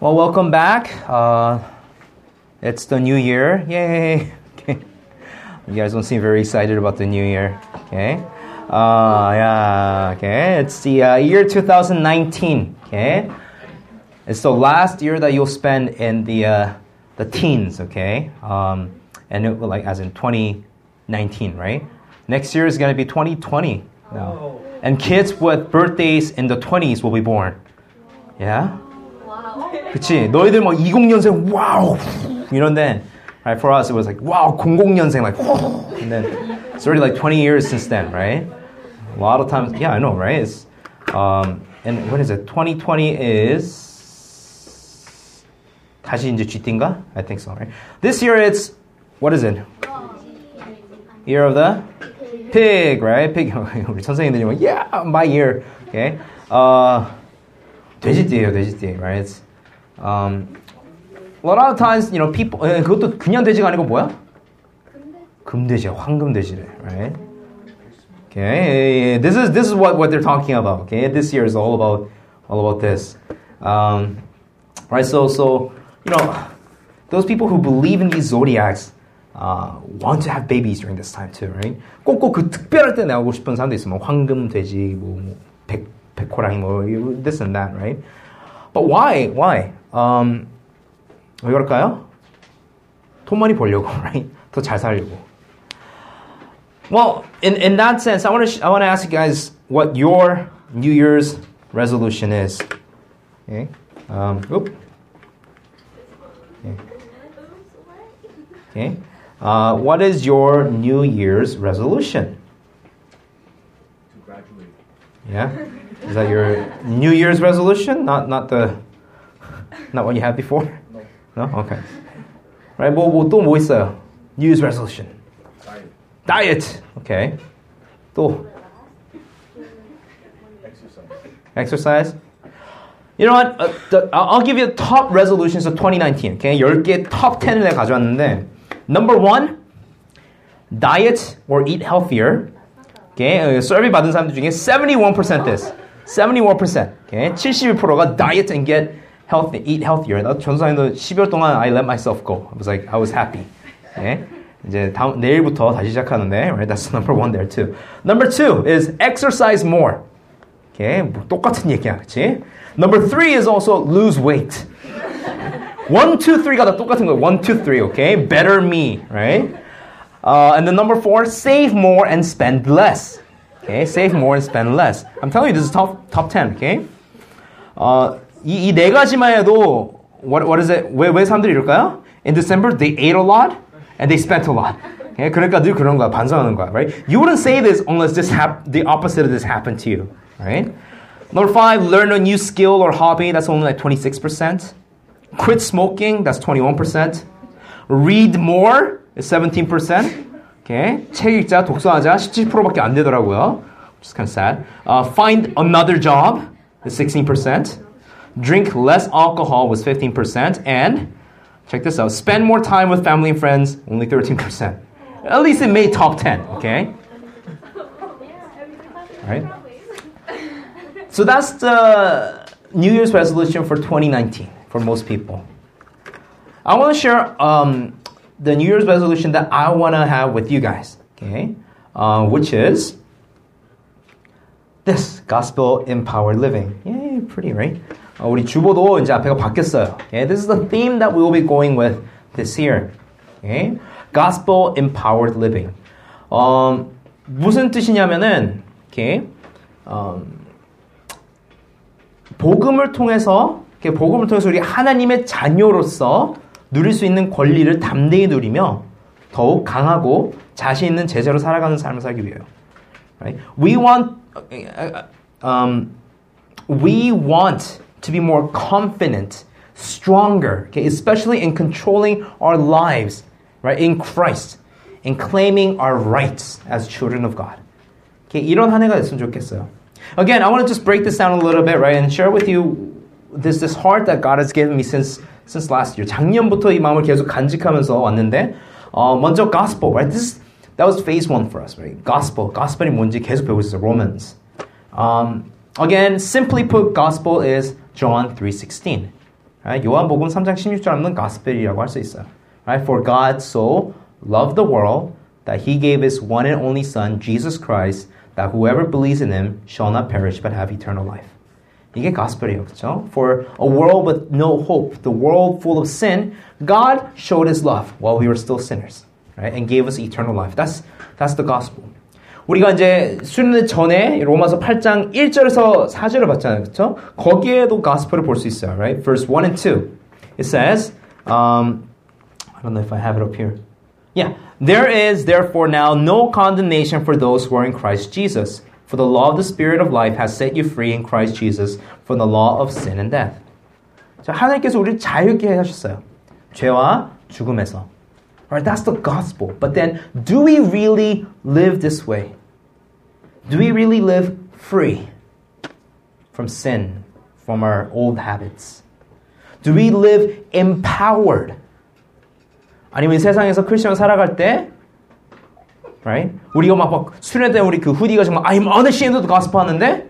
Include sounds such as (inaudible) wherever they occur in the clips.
Well, welcome back. Uh, it's the new year. Yay! (laughs) Okay. You guys don't seem very excited about the new year. Okay. Uh, yeah. Okay. It's the uh, year 2019. Okay. It's the last year that you'll spend in the uh, the teens. Okay. Um, and it, like as in 2019, right? Next year is going to be 2020 now. And kids with birthdays in the 20s will be born. Yeah? 그치? 너희들 막 20년생 와우 이런데 right for us it was like wow 00년생 like and then it's already like 20 years since then right a lot of times yeah I know right it's, um, and what is it 2020 is 다시 이제 GT인가 I think so right this year it's what is it year of the pig right pig (laughs) 우리 선생님들이 막 yeah my year okay uh, 돼지띠예요 돼지띠 right it's um, a lot of times, you know, people, 에, 그것도 그냥 돼지가 아니고 뭐야? 금돼지야, 황금돼지래, right? Okay, this is this is what, what they're talking about. Okay, this year is all about all about this, um, right? So so you know, those people who believe in these zodiacs uh, want to have babies during this time too, right? 꼭꼭 그 특별할 때 나오고 싶은 사람도 있어, 뭐 황금돼지, 뭐, 뭐 백, 백호랑이, 뭐 this and that, right? But why? Why? Um, 왜 그럴까요? 돈 많이 벌려고, right? 더 잘 살려고. Well, in, in that sense, I want to sh- I want to ask you guys what your New Year's resolution is. Okay. Um, oop. Okay. okay. Uh, what is your New Year's resolution? To graduate. Yeah. Is that your New Year's resolution? Not not the not what you had before? No. No? Okay. Right. 뭐또뭐 있어요? New Year's resolution. Diet. Diet. Okay. 또 Exercise. exercise. You know what? Uh, the, I'll I'll give you the top resolutions of 2019. Okay, 10개 top 10을 내가 가져왔는데 number one, diet or eat healthier. Okay, uh, survey 받은 사람들 중에 71% this. 71%. Okay, 71%가 diet and get healthy, eat healthier. 나 전사님도 10일 동안 I let myself go. I was like, I was happy. Okay. 이제 다음 내일부터 다시 시작하는데, right? That's number one there too. Number two is exercise more. Okay, 뭐 똑같은 얘기야, 그렇지? Number three is also lose weight. One, two, three가 다 똑같은 거예요. One, two, three, okay? Better me, right? Uh, and then number four, save more and spend less. Okay, save more and spend less. I'm telling you, this is top top ten. Okay. 어, 이네 가지만 해도 what what is it? 왜왜 사람들이 이럴까요? In December they ate a lot and they spent a lot. Okay, 그러니까 늘 그런 거야 반성하는 거야, right? You wouldn't say this unless this hap- the opposite of this happened to you, right? Number five, learn a new skill or hobby. That's only like 26%. Quit smoking. That's 21%. Read more is 17%. Okay. 책 읽자, 독서하자 17%밖에 안 되더라고요. Which is kind of sad. Uh, find another job is 16%. Drink less alcohol was 15%. And check this out. Spend more time with family and friends, only 13%. At least it made top 10. Okay. Right. So that's the New Year's resolution for 2019 for most people. I want to share um, the New Year's resolution that I want to have with you guys, okay? Uh, which is this gospel empowered living. Yay, pretty, right? 어, 우리 주보도 이제 앞에가 바뀌었어요. Okay? This is the theme that we will be going with this year. Okay? Gospel empowered living. 어, 무슨 뜻이냐면은, okay? 음, 복음을 통해서 이렇게 복음을 통해서 우리 하나님의 자녀로서 누릴 수 있는 권리를 담대히 누리며 더욱 강하고 자신 있는 제자로 살아가는 삶을 살기 위해요. Right? We want um, we want to be more confident, stronger, okay, especially in controlling our lives, right, in Christ, in claiming our rights as children of God. Okay, 이런 한 해가 됐으면 좋겠어요. Again, I want to just break this down a little bit, right, and share with you this this heart that God has given me since since last year. 작년부터 이 마음을 계속 간직하면서 왔는데, 어, 먼저 gospel, right? This that was phase one for us, right? Gospel, gospel이 뭔지 계속 배우고 있어요. Romans. Um, again, simply put, gospel is John 3:16. Right? 요한복음 3장 16절 하면 gospel이라고 할 수 있어요. Right? For God so loved the world that he gave his one and only son Jesus Christ that whoever believes in him shall not perish but have eternal life. 이게 gospel이에요. 그렇죠? For a world with no hope, the world full of sin, God showed his love while we were still sinners, right? And gave us eternal life. That's that's the gospel. 우리가 이제 수련 전에 로마서 8장 1절에서 4절을 봤잖아요. 그렇죠? 거기에도 gospel을 볼 수 있어요. Right? Verse 1 and 2. It says, um, I don't know if I have it up here. Yeah. There is therefore now no condemnation for those who are in Christ Jesus. For the law of the Spirit of life has set you free in Christ Jesus from the law of sin and death. 자, 하나님께서 우리를 자유케 하셨어요. 죄와 죽음에서. Right, that's the gospel. But then, do we really live this way? Do we really live free from sin, from our old habits? Do we live empowered? 아니면 이 세상에서 크리스천 살아갈 때, right? 우리가 막, 막 수련 때 우리 그 후디가 정말 I'm unashamed of the gospel 하는데,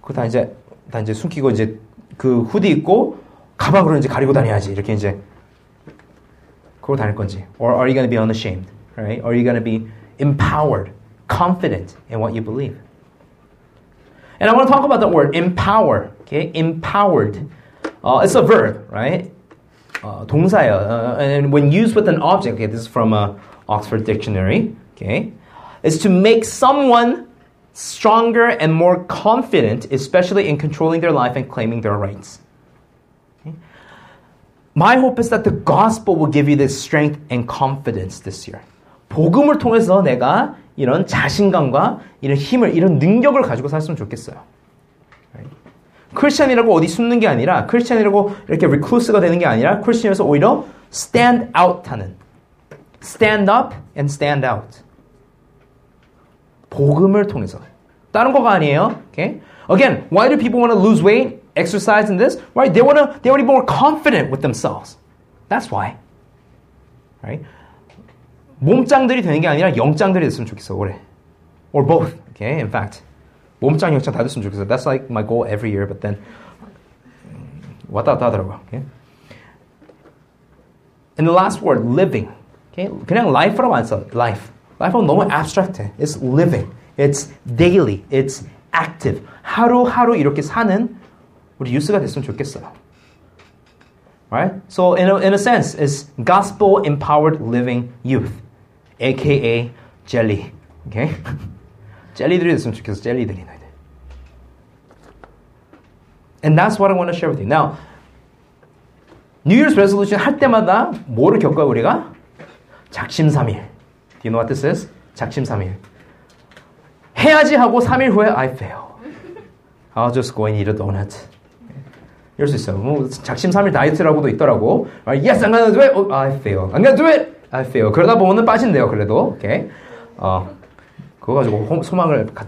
그거 다 이제 다 이제 숨기고 이제 그 후디 입고 가방으로 이제 가리고 다녀야지 이렇게 이제 그러고 다닐 건지. Or are you going to be unashamed? Right? Are you going to be empowered, confident in what you believe? And I want to talk about that word, empower. Okay, empowered. Uh, it's a verb, right? Uh, 동사예요. Uh, and when used with an object, okay, this is from a Oxford Dictionary. Okay, is to make someone stronger and more confident, especially in controlling their life and claiming their rights. Okay? My hope is that the gospel will give you this strength and confidence this year. 복음을 통해서 내가 이런 자신감과 이런 힘을, 이런 능력을 가지고 살았으면 좋겠어요. 크리스천이라고 어디 숨는 게 아니라, 크리스천이라고 이렇게 recluse가 되는 게 아니라, 크리스천에서 오히려 stand out 하는. stand up and stand out. 복음을 통해서. 다른 거가 아니에요. Okay? Again, why do people want to lose weight, exercise in this? Right? They want to they want to be more confident with themselves. That's why. Right? 몸짱들이 되는 게 아니라 영짱들이 됐으면 좋겠어, 올해. Or both. Okay? In fact. 몸짱 영짱 다 됐으면 좋겠어. That's like my goal every year, but then 왔다 갔다 하더라고. Okay? And the last word, living. Okay? 그냥 life라고 안 써. Life. Life는 너무 abstract해. It's living. It's daily. It's active. 하루하루 이렇게 사는 우리 유스가 됐으면 좋겠어요. Right? So in a, in a sense, it's gospel empowered living youth, Aka jelly. Okay? 젤리들이 됐으면 좋겠어. 젤리들이 너희들. And that's what I want to share with you. Now, New Year's resolution 할 때마다 뭐를 겪어요 우리가? 작심삼일. Do you know what this is? 작심삼일. 해야지 하고 3일 후에 I fail. I'll just go and eat a donut. 이럴 수 있어요. 뭐 작심삼일 다이어트라고도 있더라고. Yes, I'm gonna do it. Oh, I fail. I'm gonna do it. I fail. 그러다 보면은 빠진대요. 그래도. 오케이. 어, 그거 가지고 호, 소망을 갖,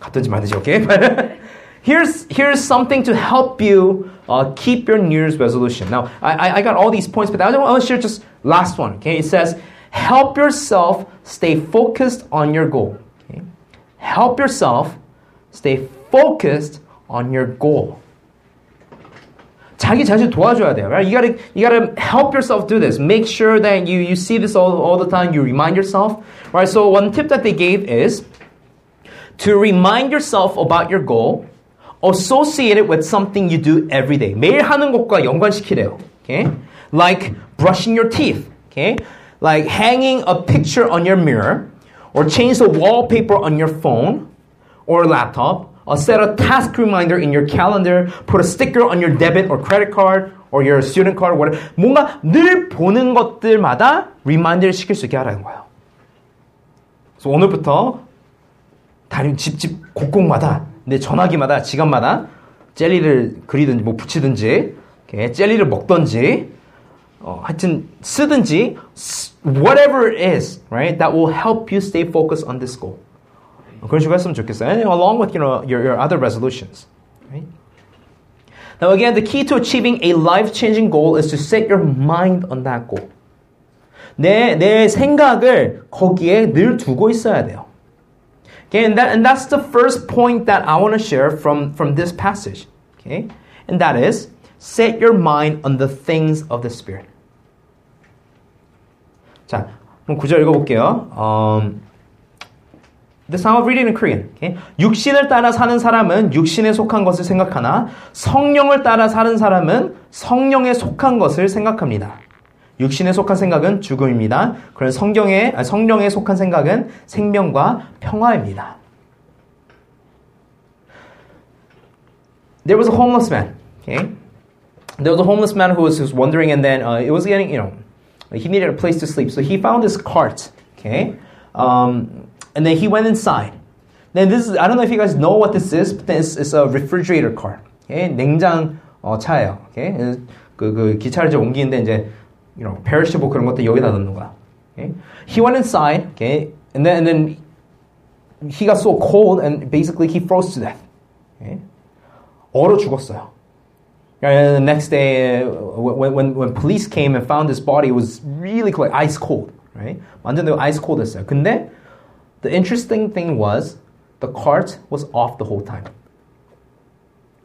갖든지 말든지. 오케이. (laughs) here's here's something to help you uh, keep your New Year's resolution. Now, I, I got all these points, but I want to share just last one. Okay, it says help yourself stay focused on your goal. Okay? Help yourself stay focused on your goal. 자기 자신 도와줘야 돼요. Right? You gotta you gotta help yourself do this. Make sure that you you see this all, all the time. You remind yourself. Right. So one tip that they gave is to remind yourself about your goal. Associate it with something you do every day. 매일 하는 것과 연관시키래요. Okay. Like brushing your teeth. Okay. Like hanging a picture on your mirror, or change the wallpaper on your phone or laptop. or set a task reminder in your calendar, put a sticker on your debit or credit card or your student card, whatever. 뭔가 늘 보는 것들마다 리마인드를 시킬 수 있게 하라는 거예요. 그래서 오늘부터 다른 집집 곳곳마다 내 전화기마다 지갑마다 젤리를 그리든지 뭐 붙이든지 젤리를 먹던지 어, 하여튼 쓰든지 whatever it is, right? That will help you stay focused on this goal. 그런 식으로 했으면 좋겠어요. And along with you know, your, your other resolutions. Right? Now again, the key to achieving a life-changing goal is to set your mind on that goal. 내, 내 생각을 거기에 늘 두고 있어야 돼요. Okay, and, that, and that's the first point that I want to share from, from this passage. Okay? And that is, Set your mind on the things of the Spirit. 자, 그럼 구절 읽어볼게요. Um, this time I'll read it in Korean. Okay? 육신을 따라 사는 사람은 육신에 속한 것을 생각하나 성령을 따라 사는 사람은 성령에 속한 것을 생각합니다. 육신에 속한 생각은 죽음입니다. 그런 성경에 성령에 속한 생각은 생명과 평화입니다. There was a homeless man. Okay, there was a homeless man who was, who was wandering, and then uh, it was getting you know he needed a place to sleep, so he found this cart. Okay, um, and then he went inside. Then this is I don't know if you guys know what this is, but this is a refrigerator cart. Okay, 냉장 어, 차예요. Okay, 그, 그 기차를 이제 옮기는데 이제 you know perishable 그런 것들 여기다 넣는 거야. Okay, he went inside. Okay, and then and then he got so cold and basically he froze to death. Okay, 얼어 죽었어요. And the next day, when, when, when police came and found his body, it was really cold, like ice cold, right? 완전 ice cold 했어요. 근데 the interesting thing was the cart was off the whole time.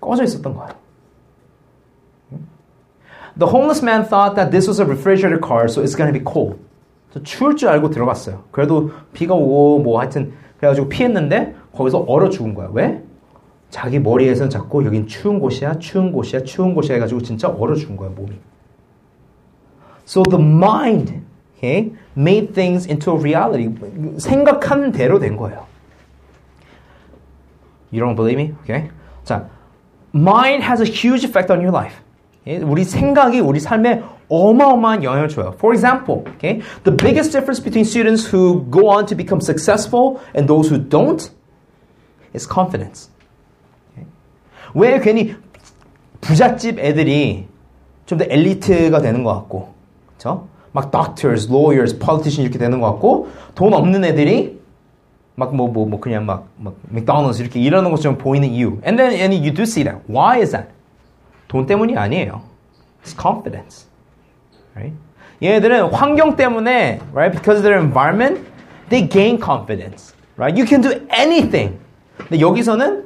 꺼져 있었던 거예요. The homeless man thought that this was a refrigerator car, so it's to be cold. 저 추울 줄 알고 들어갔어요. 그래도 비가 오고 뭐 하여튼 그래가지고 피했는데 거기서 얼어 죽은 거야. 왜? 자기 머리에서는 자꾸 여긴 추운 곳이야, 추운 곳이야, 추운 곳이야 해가지고 진짜 얼어 죽은 거야 몸이. So the mind, okay, made things into a reality. 생각하는 대로 된 거예요. You don't believe me? Okay. 자, mind has a huge effect on your life. Okay? 우리 생각이 우리 삶에 어마어마한 영향을 줘요. For example, okay, the biggest difference between students who go on to become successful and those who don't is confidence. Okay? 왜 괜히 부잣집 애들이 좀 더 엘리트가 되는 것 같고, 그렇죠? 막 doctors, lawyers, politicians 이렇게 되는 것 같고, 돈 없는 애들이 막 뭐 뭐 뭐 그냥 막막 맥도날드 이렇게 일하는 것처럼 보이는 이유. And then and you do see that. Why is that? 돈 때문이 아니에요. It's confidence. Right? 얘네들은 환경 때문에, right? Because of their environment, they gain confidence. Right? You can do anything. 근데 여기서는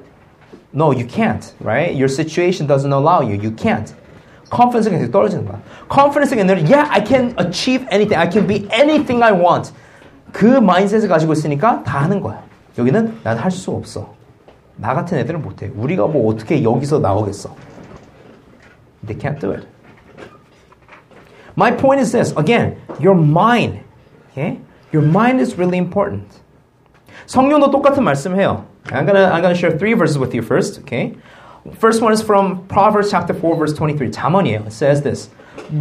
no, you can't. Right? Your situation doesn't allow you. You can't. Confidence가 계속 떨어지는 거야. confidence가 아니라 yeah, I can achieve anything. I can be anything I want. 그 마인셋을 가지고 있으니까 다 하는 거야. 여기는 난 할 수 없어. 나 같은 애들은 못해. 우리가 뭐 어떻게 여기서 나오겠어. They can't do it. My point is this again, your mind. Okay? Your mind is really important. 성령도 똑같은 말씀해요. I'm gonna I'm gonna share three verses with you first. Okay? First one is from Proverbs chapter 4 verse 23. 잠언이에요. It says this.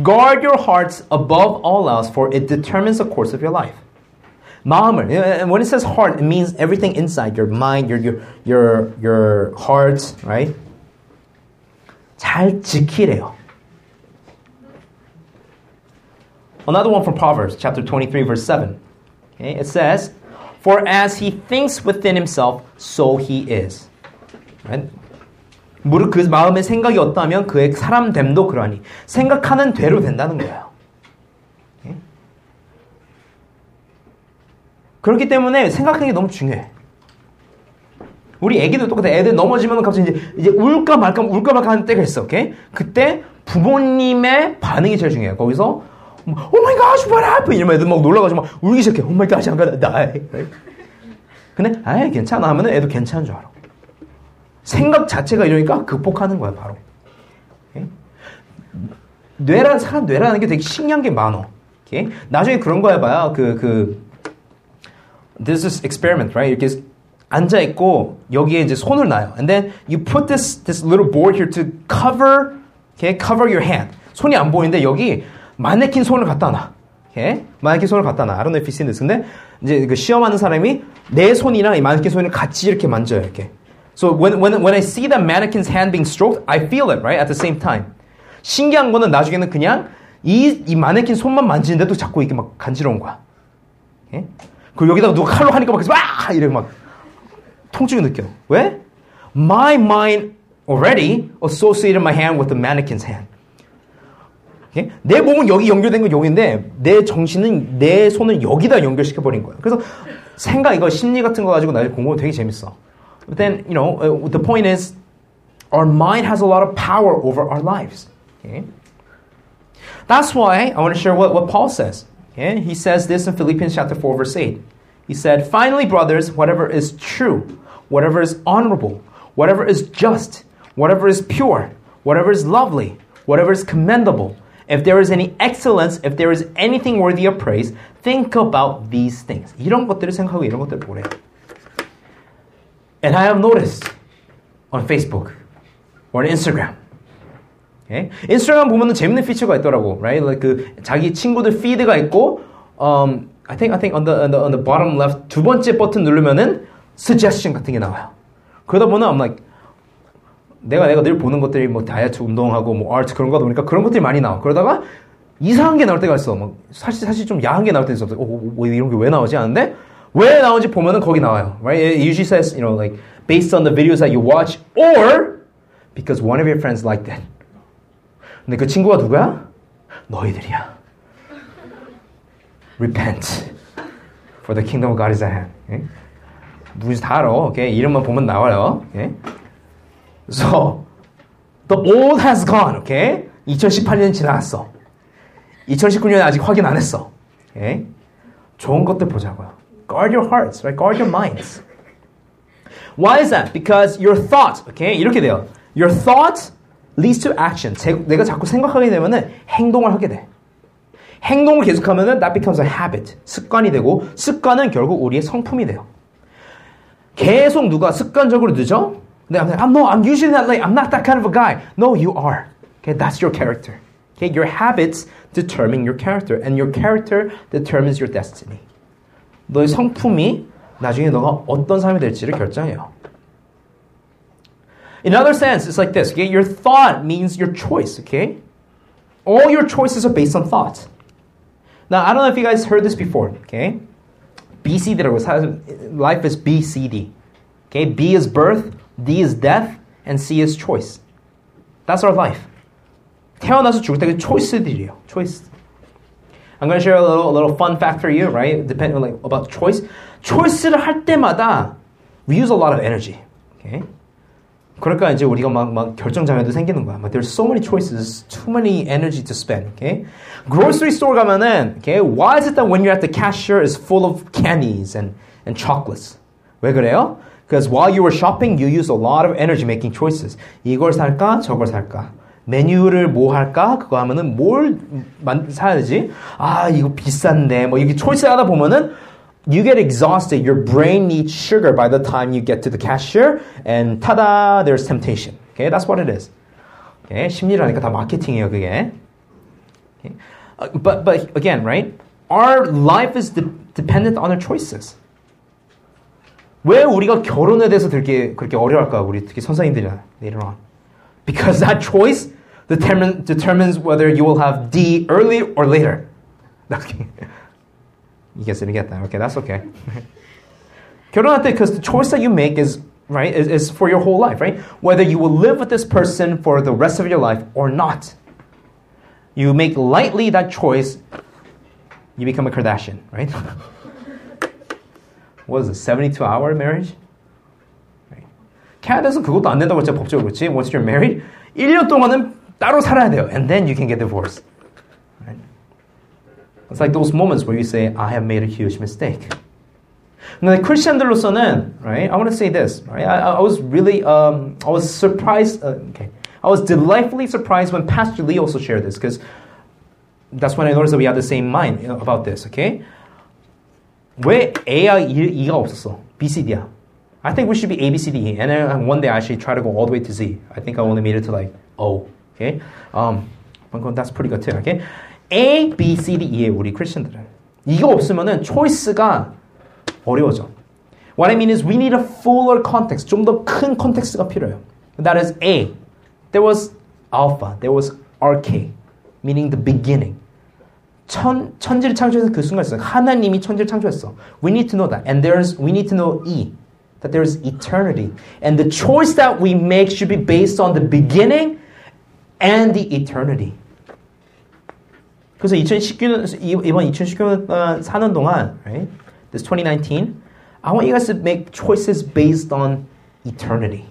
Guard your hearts above all else for it determines the course of your life. 마음을 and when it says heart it means everything inside your mind, your your your your heart, right? 잘 지키래요. Another one from Proverbs chapter 23 verse 7. Okay? It says, "For as he thinks within himself, so he is." Right? 무릇 그 마음의 생각이 어떠하면 그의 사람됨도 그러하니 생각하는 대로 된다는 거예요. Okay? 그렇기 때문에 생각하는 게 너무 중요해. 우리 애기도 똑같아. 애들 넘어지면 갑자기 이제, 이제 울까 말까 울까 말까 하는 때가 있어. 오케이? 그때 부모님의 반응이 제일 중요해요. 거기서 Oh my gosh, what? 이러면 애들 막 놀라가지고 막 울기 시작해. My gosh, I'm gonna die. (laughs) 근데 아예 괜찮아 하면 애도 괜찮은 줄 알아. 생각 자체가 이러니까 극복하는 거야 바로. 오케이? 뇌라는 사람 뇌라는 게 되게 신기한 게 많어. 오케이? 나중에 그런 거 해봐요. 그 그 this is experiment, right? 이렇게 앉아 있고 여기에 이제 손을 놔요. And then you put this this little board here to cover, okay, cover your hand. 손이 안 보이는데 여기 마네킹 손을 갖다 놔. okay? 마네킹 손을 갖다 놔. I don't know if you've seen this. 근데 이제 그 시험하는 사람이 내 손이랑 이 마네킹 손을 같이 이렇게 만져요. 이렇게. So when when when I see the mannequin's hand being stroked, I feel it right at the same time. 신기한 거는 나중에는 그냥 이, 이 마네킹 손만 만지는데도 자꾸 이게 막 간지러운 거야. okay? 그리고 여기다가 누가 칼로 하니까 막와 이렇게 막 통증을 느껴. 왜? My mind already associated my hand with the mannequin's hand. Okay? 내 몸은 여기 연결된 건 여기인데 내 정신은 내 손을 여기다 연결시켜 버린 거야. 그래서 생각 이거 심리 같은 거 가지고 나중에 공부하면 되게 재밌어. But then you know the point is our mind has a lot of power over our lives. Okay? That's why I want to share what, what Paul says. Okay? He says this in Philippians chapter 4, verse 8. He said, Finally, brothers, whatever is true, whatever is honorable, whatever is just, whatever is pure, whatever is lovely, whatever is commendable, if there is any excellence, if there is anything worthy of praise, think about these things. 이런 것들을 생각하고 이런 것들을 보래요. And I have noticed on Facebook or on Instagram. Okay? 인스타그램 보면은 재밌는 피처가 있더라고, right? Like 그 자기 친구들 피드가 있고, um, I think I think on the, on the on the bottom left 두 번째 버튼 누르면은 suggestion 같은 게 나와요. 그러다 보면 I'm like 내가 내가 늘 보는 것들이 뭐 다이어트 운동하고 뭐 아트 그런 거다 보니까 그런 것들이 많이 나와. 그러다가 이상한 게 나올 때가 있어. 뭐 사실 사실 좀 야한 게 나올 때도 있어. 어, 뭐 이런 게 왜 나오지 하는데 왜 나오는지 보면은 거기 나와요. Right? It usually says, you know, like based on the videos that you watch or because one of your friends liked it. 근데 그 친구가 누구야? 너희들이야. Repent. For the kingdom of God is at hand. Okay? 누군지 다 알아. Okay? 이름만 보면 나와요. Okay? So, the old has gone. Okay? 2018년 지나갔어. 2019년 아직 확인 안 했어. Okay? 좋은 것들 보자고요. Guard your hearts, right? Guard your minds. Why is that? Because your thought, okay? 이렇게 돼요. Your thought leads to action. 제, 내가 자꾸 생각하게 되면은 행동을 하게 돼. 행동을 계속하면은 that becomes a habit. 습관이 되고 습관은 결국 우리의 성품이 돼요. 계속 누가 습관적으로 늦어? 근데 I'm, like, I'm no, I'm usually not late. I'm not that kind of a guy. No, you are. Okay, that's your character. Okay, your habits determine your character, and your character determines your destiny. 너의 성품이 나중에 너가 어떤 사람이 될지를 결정해요. In other sense, it's like this. Okay, your thought means your choice. Okay, all your choices are based on thought. Now, I don't know if you guys heard this before. Okay, BCD라고 life is BCD. Okay, B is birth, D is death, and C is choice. That's our life. 태어나서 죽을 때그 choice들이에요. Choice. I'm going to share a little, a little fun fact for you, right? Depending like about choice. choice를 할 때마다 we use a lot of energy. Okay? 그러니까 이제 우리가 막, 막 결정장애도 생기는 거야. But there's so many choices, too many energy to spend. Okay? Grocery store 가면은, okay, why is it that when you're at the cashier is full of candies and, and chocolates? 왜 그래요? Because while you were shopping, you use a lot of energy making choices. 이걸 살까? 저걸 살까? 메뉴를 뭐 할까? 그거 하면은 뭘 사야 되지? 아, 이거 비싼데. 뭐 이렇게 초이스 하다 보면은 you get exhausted. Your brain needs sugar by the time you get to the cashier. And tada, there's temptation. Okay, that's what it is. Okay, 심리라니까 다 마케팅이에요, 그게. Okay. Uh, but, but again, right? Our life is de- dependent on our choices. 왜 우리가 결혼에 대해서 되게 그렇게 어려워할까? 우리 특히 선생님들이나 later on. Because that choice determine, determines whether you will have D early or later. (laughs) Okay. You guys didn't get that. Okay, that's okay. (laughs) 결혼할 때, because the choice that you make is right is, is for your whole life, right? Whether you will live with this person for the rest of your life or not. You make lightly that choice, you become a Kardashian, right? (laughs) what is it, 72 hour marriage? Right. 캐나다에서 그것도 안 된다고 했죠, 법적으로 그렇지? Once you're married, 1년 동안은 따로 살아야 돼요. And then you can get divorced. Right? It's like those moments where you say, I have made a huge mistake. 근데 크리스천들로서는, right? I want to say this, right? I, I was really, um, I was surprised, uh, okay. I was delightfully surprised when Pastor Lee also shared this, because that's when I noticed that we had the same mind about this, okay? 왜 A와 E가 없었어? B, C, D야. I think we should be A, B, C, D, E. And then one day I actually try to go all the way to Z. I think I only made it to like O. Okay? Um, that's pretty good too. Okay? A, B, C, D, E에 우리 크리스천들은. 이거 없으면은 초이스가 어려워져. What I mean is we need a fuller context. 좀 더 큰 컨텍스트가 필요해요. That is A. There was alpha. There was RK. Meaning the beginning. 천, 천지를 창조해서 그 순간 있어요. 하나님이 천지를 창조했어. We need to know that. And there's, we need to know E. That there is eternity. And the choice that we make should be based on the beginning and the eternity. 그래서 2019년, 이번 2019년 사는 동안, right? This 2019, I want you guys to make choices based on eternity.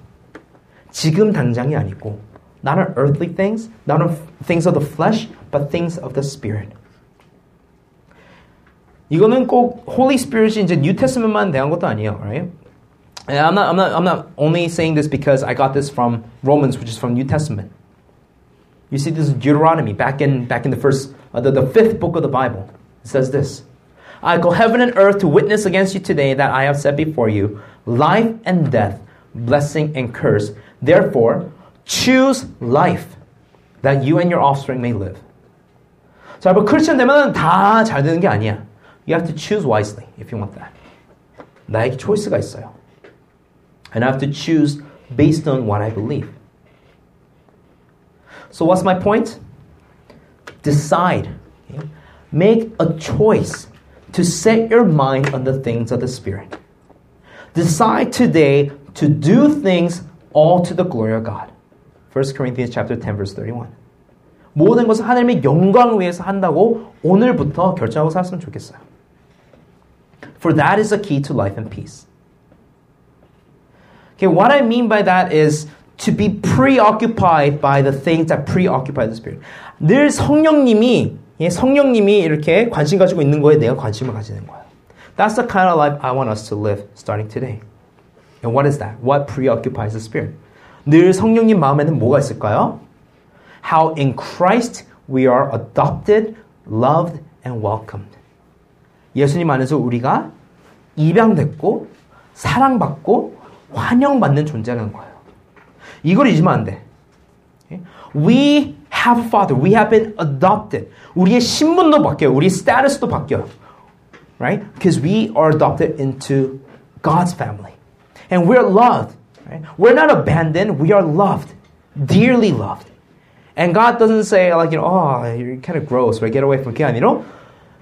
지금 당장이 아니고 not on earthly things, not on things of the flesh, but things of the spirit. 이거는 꼭 Holy Spirit이 이제 New Testament만 대한 것도 아니에요, right? And I'm not, I'm not, I'm not only saying this because I got this from Romans, which is from New Testament. You see this in Deuteronomy, back in back in the first, uh, the, the fifth book of the Bible. It says this: "I call heaven and earth to witness against you today that I have set before you life and death, blessing and curse. Therefore, choose life, that you and your offspring may live." 자, 뭐 크리스천 되면 다 잘 되는 게 아니야. You have to choose wisely if you want that. 나에게 초이스가 있어요. And I have to choose based on what I believe. So, what's my point? Decide. okay? Make a choice to set your mind on the things of the Spirit. Decide today to do things all to the glory of God. 1 Corinthians chapter 10 verse 31. 모든 것을 하나님의 영광을 위해서 한다고 오늘부터 결정하고 살았으면 좋겠어요. For that is the key to life and peace. Okay, what I mean by that is to be preoccupied by the things that preoccupy the spirit. 늘 성령님이 예, 성령님이 이렇게 관심 가지고 있는 거에 내가 관심을 가지는 거예요. That's the kind of life I want us to live starting today. And what is that? What preoccupies the spirit? 늘 성령님 마음에는 뭐가 있을까요? How in Christ we are adopted, loved, and welcomed. 예수님 안에서 우리가 입양됐고 사랑받고 환영받는 존재라는 거예요. 이걸 잊으면 안 돼. We have a father. We have been adopted. 우리의 신분도 바뀌어요. 우리의 스테이터스도 바뀌어요. Right? Because we are adopted into God's family. And we're loved. Right? We're not abandoned. We are loved. Dearly loved. And God doesn't say like, you know, oh, you're kind of gross, right? Get away from Kian, you know?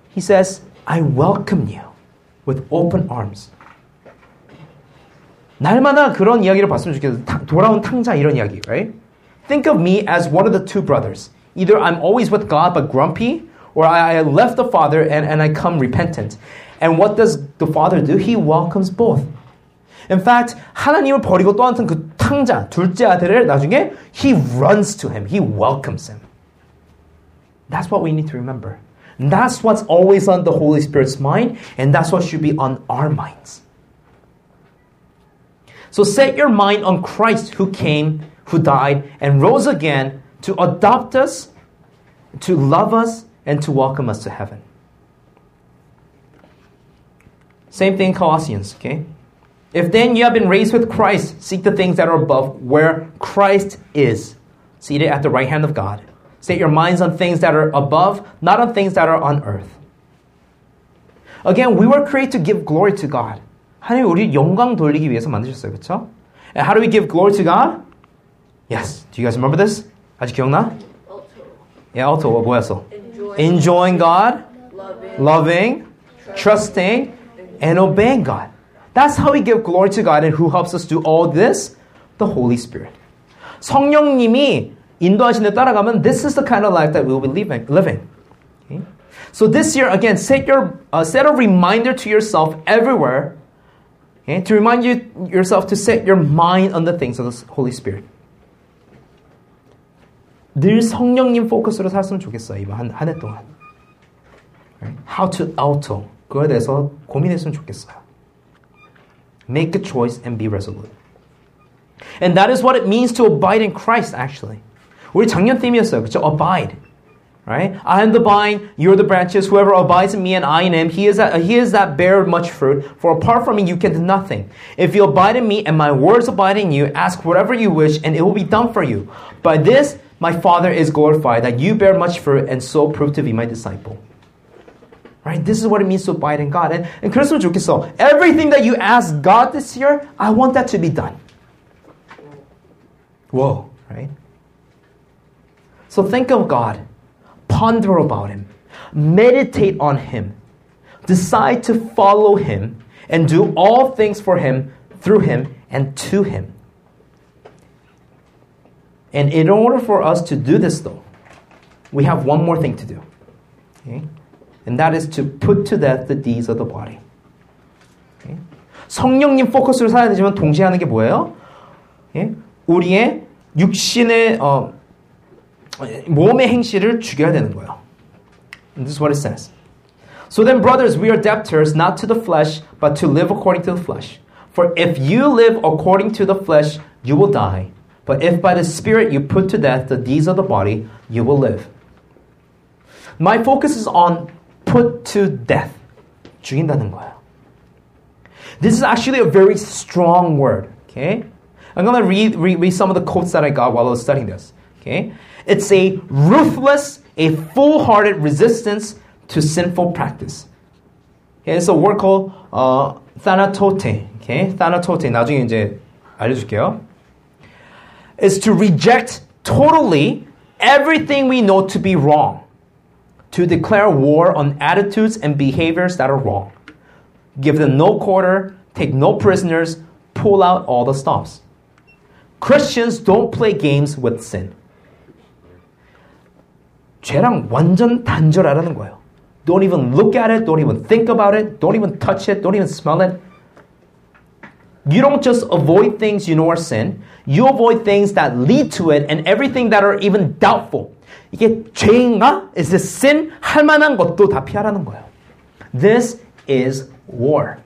He says, I welcome you with open arms. 날마다 그런 이야기를 봤으면 좋겠어요. 타- 돌아온 탕자 이런 이야기, right? Think of me as one of the two brothers. Either I'm always with God but grumpy, or I I left the father and, and I come repentant. And what does the father do? He welcomes both. In fact, 하나님을 버리고 떠났던 그 탕자, 둘째 아들을 나중에 he runs to him. He welcomes him. That's what we need to remember. And that's what's always on the Holy Spirit's mind, and that's what should be on our minds. So set your mind on Christ who came, who died, and rose again to adopt us, to love us, and to welcome us to heaven. Same thing in Colossians, okay? If then you have been raised with Christ, seek the things that are above, where Christ is, seated at the right hand of God. Set your minds on things that are above, not on things that are on earth. Again, we were created to give glory to God. 하나님 우리 영광 돌리기 위해서 만드셨어요, 그렇죠? And how do we give glory to God? Yes. Do you guys remember this? 아직 기억나? Yeah, also 뭐였어? Enjoying God, loving, trusting, and obeying God. That's how we give glory to God and who helps us do all this? The Holy Spirit. 성령님이 인도하신 데 따라가면 this is the kind of life that we will be living. living. Okay? So this year, again, set your uh, set a reminder to yourself everywhere okay, to remind you yourself to set your mind on the things of the Holy Spirit. 늘 성령님 포커스로 살았으면 좋겠어요. 이번 한 해 동안. Right? How to auto 그거에 대해서 고민했으면 좋겠어요. Make a choice and be resolute. And that is what it means to abide in Christ, actually. 우리 작년 팀이었어요. 그렇죠? Abide. Right? I am the vine, you're the branches. Whoever abides in me and I in him, he is that, he is that bear much fruit. For apart from me, you can do nothing. If you abide in me and my words abide in you, ask whatever you wish, and it will be done for you. By this, my Father is glorified, that you bear much fruit and so prove to be my disciple. Right? This is what it means to abide in God. And, and 그랬으면 좋겠어. Everything that you ask God this year, I want that to be done. Whoa, right? So think of God, ponder about Him, meditate on Him, decide to follow Him, and do all things for Him, through Him, and to Him. And in order for us to do this, though, we have one more thing to do. Okay? And that is to put to death the deeds of the body. Okay? 성령님 포커스로 살아야 되지만 동시에 하는 게 뭐예요? 예? 우리의 육신의 어, 몸의 행실을 죽여야 되는 거예요. And this is what it says. So then, brothers, we are debtors not to the flesh, but to live according to the flesh. For if you live according to the flesh, you will die. But if by the Spirit you put to death the deeds of the body, you will live. My focus is on put to death. 죽인다는 거예요. This is actually a very strong word. Okay? I'm going to read, read, read some of the quotes that I got while I was studying this. Okay? It's a ruthless, a full hearted resistance to sinful practice. Okay? It's a word called uh, thanatote. Okay? thanatote. 나중에 이제 알려줄게요. Is to reject totally everything we know to be wrong. To declare war on attitudes and behaviors that are wrong. Give them no quarter, take no prisoners, pull out all the stops. Christians don't play games with sin. 죄랑 완전 단절하라는 거예요. Don't even look at it. Don't even think about it. Don't even touch it. Don't even smell it. You don't just avoid things you know are sin. You avoid things that lead to it and everything that are even doubtful. 이게 죄인가? Is this sin? 할 만한 것도 다 피하라는 거예요. This is war.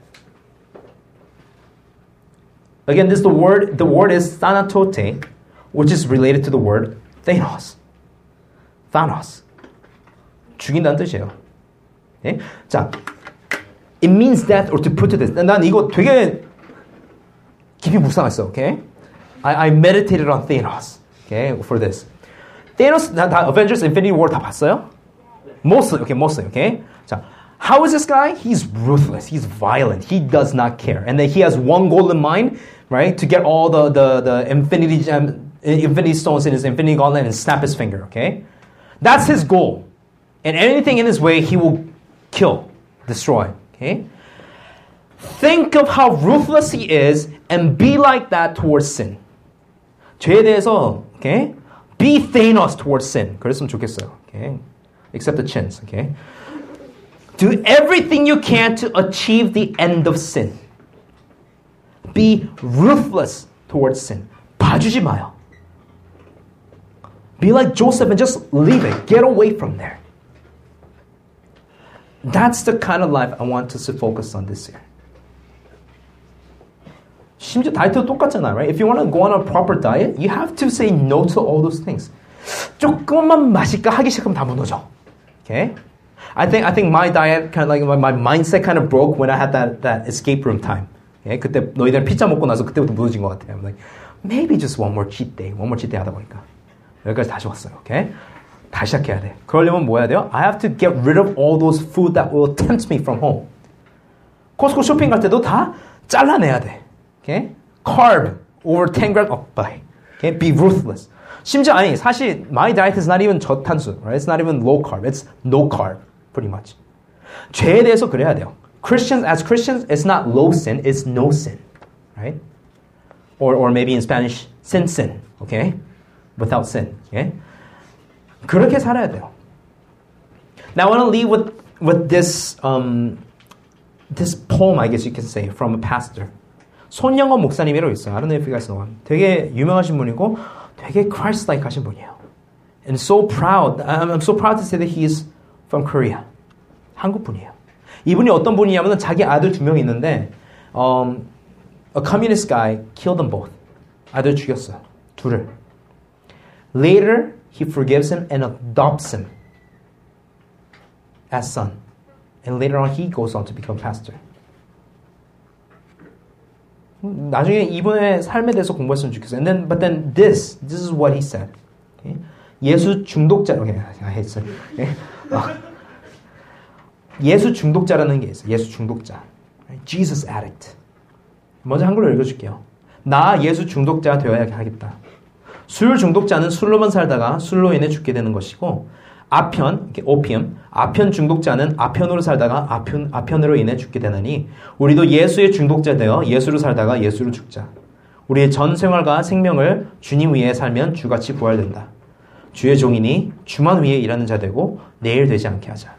Again, this the word. The word is thanatote, which is related to the word thanos. Thanos. 죽인다는 뜻이에요. 예? 자, it means death or to put to death. 난 이거 되게 깊이 묵상했어. Okay? I, I meditated on Thanos. Okay, for this. Thanos, 다, 다 Avengers Infinity War 다 봤어요? Mostly, okay, mostly, okay? 자, how is this guy? He's ruthless. He's violent. He does not care. And then he has one goal in mind, right? To get all the, the, the infinity gem, infinity stones in his infinity gauntlet and snap his finger, okay? That's his goal. And anything in his way, he will kill, destroy, okay? Think of how ruthless he is and be like that towards sin. 죄에 대해서, okay? Be Thanos towards sin. 그랬으면 좋겠어요. Okay? Except the chins. Okay? Do everything you can to achieve the end of sin. Be ruthless towards sin. 봐주지 마요. Be like Joseph and just leave it. Get away from there. That's the kind of life I want us to focus on this year. 심지어 다이어트 똑같잖아요, right? If you want to go on a proper diet, you have to say no to all those things. 조금만 마실까 하기 시작하면 다 무너져. Okay? I think I think my diet kind of like my, my mindset kind of broke when I had that that escape room time. Okay? 그때 너희들 피자 먹고 나서 그때부터 무너진 것 같아요. I'm like maybe just one more cheat day, one more cheat day 하다 보니까 여기까지 다시 왔어요. Okay? 다시 시작해야 돼. 그러려면 뭐 해야 돼요? I have to get rid of all those food that will tempt me from home. 코스코 쇼핑 갈 때도 다 잘라내야 돼. Okay? Carb over 10 grams of buy. Okay? Be ruthless. 심지어 아니 사실 my diet is not even 저탄수, right? It's not even low carb. It's no carb, pretty much. 죄에 대해서 그래야 돼요. Christians as Christians, it's not low sin, it's no sin, right? Or or maybe in Spanish, sin sin, okay? Without sin, okay? 그렇게 살아야 돼요. Now I want to leave with with this um, this poem, I guess you can say, from a pastor. 손영원 목사님이라고 있어요. I don't know if you guys know him. 되게 유명하신 분이고 되게 Christ-like 하신 분이에요. And so proud, I'm, I'm so proud to say that he is from Korea. 한국 분이에요. 이분이 어떤 분이냐면 자기 아들 두 명 있는데 um, a communist guy killed them both. 아들 죽였어요. 둘을. Later, he forgives him and adopts him as son. And later on, he goes on to become pastor. 나중에 이분의 삶에 대해서 공부했으면 좋겠어요. And then, but then this, this is what he said. Okay? 예수 중독자, okay, I hate it. Okay? 어. 예수 중독자라는 게 있어요. 예수 중독자. Jesus addict. 먼저 한글로 읽어줄게요. 나 예수 중독자 되어야 하겠다. 술 중독자는 술로만 살다가 술로 인해 죽게 되는 것이고 아편, 오피움, 아편 중독자는 아편으로 살다가 아편, 아편으로 인해 죽게 되나니 우리도 예수의 중독자 되어 예수로 살다가 예수로 죽자. 우리의 전 생활과 생명을 주님 위에 살면 주같이 부활된다. 주의 종이니 주만 위에 일하는 자 되고 내일 되지 않게 하자.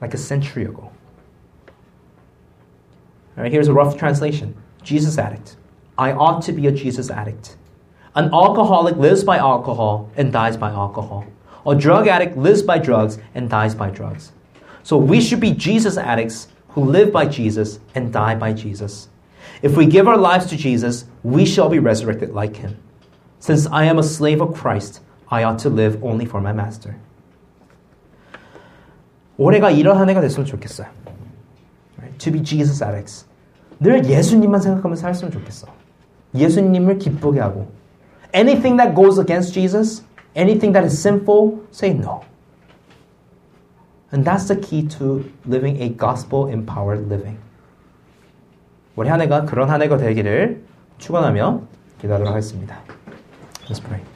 Like a century ago. Alright, here's a rough translation. Jesus addict. I ought to be a Jesus addict. An alcoholic lives by alcohol and dies by alcohol. A drug addict lives by drugs and dies by drugs. So we should be Jesus addicts who live by Jesus and die by Jesus. If we give our lives to Jesus, we shall be resurrected like him. Since I am a slave of Christ, I ought to live only for my master. 올해가 이런 한 해가 됐으면 좋겠어요. Right? To be Jesus addicts. 늘 예수님만 생각하면서 살았으면 좋겠어. 예수님을 기쁘게 하고. Anything that goes against Jesus, anything that is sinful, say no. And that's the key to living a gospel empowered living. 우리 한 해가 그런 한 해가 되기를 축원하며 기도하도록 하겠습니다. Let's pray.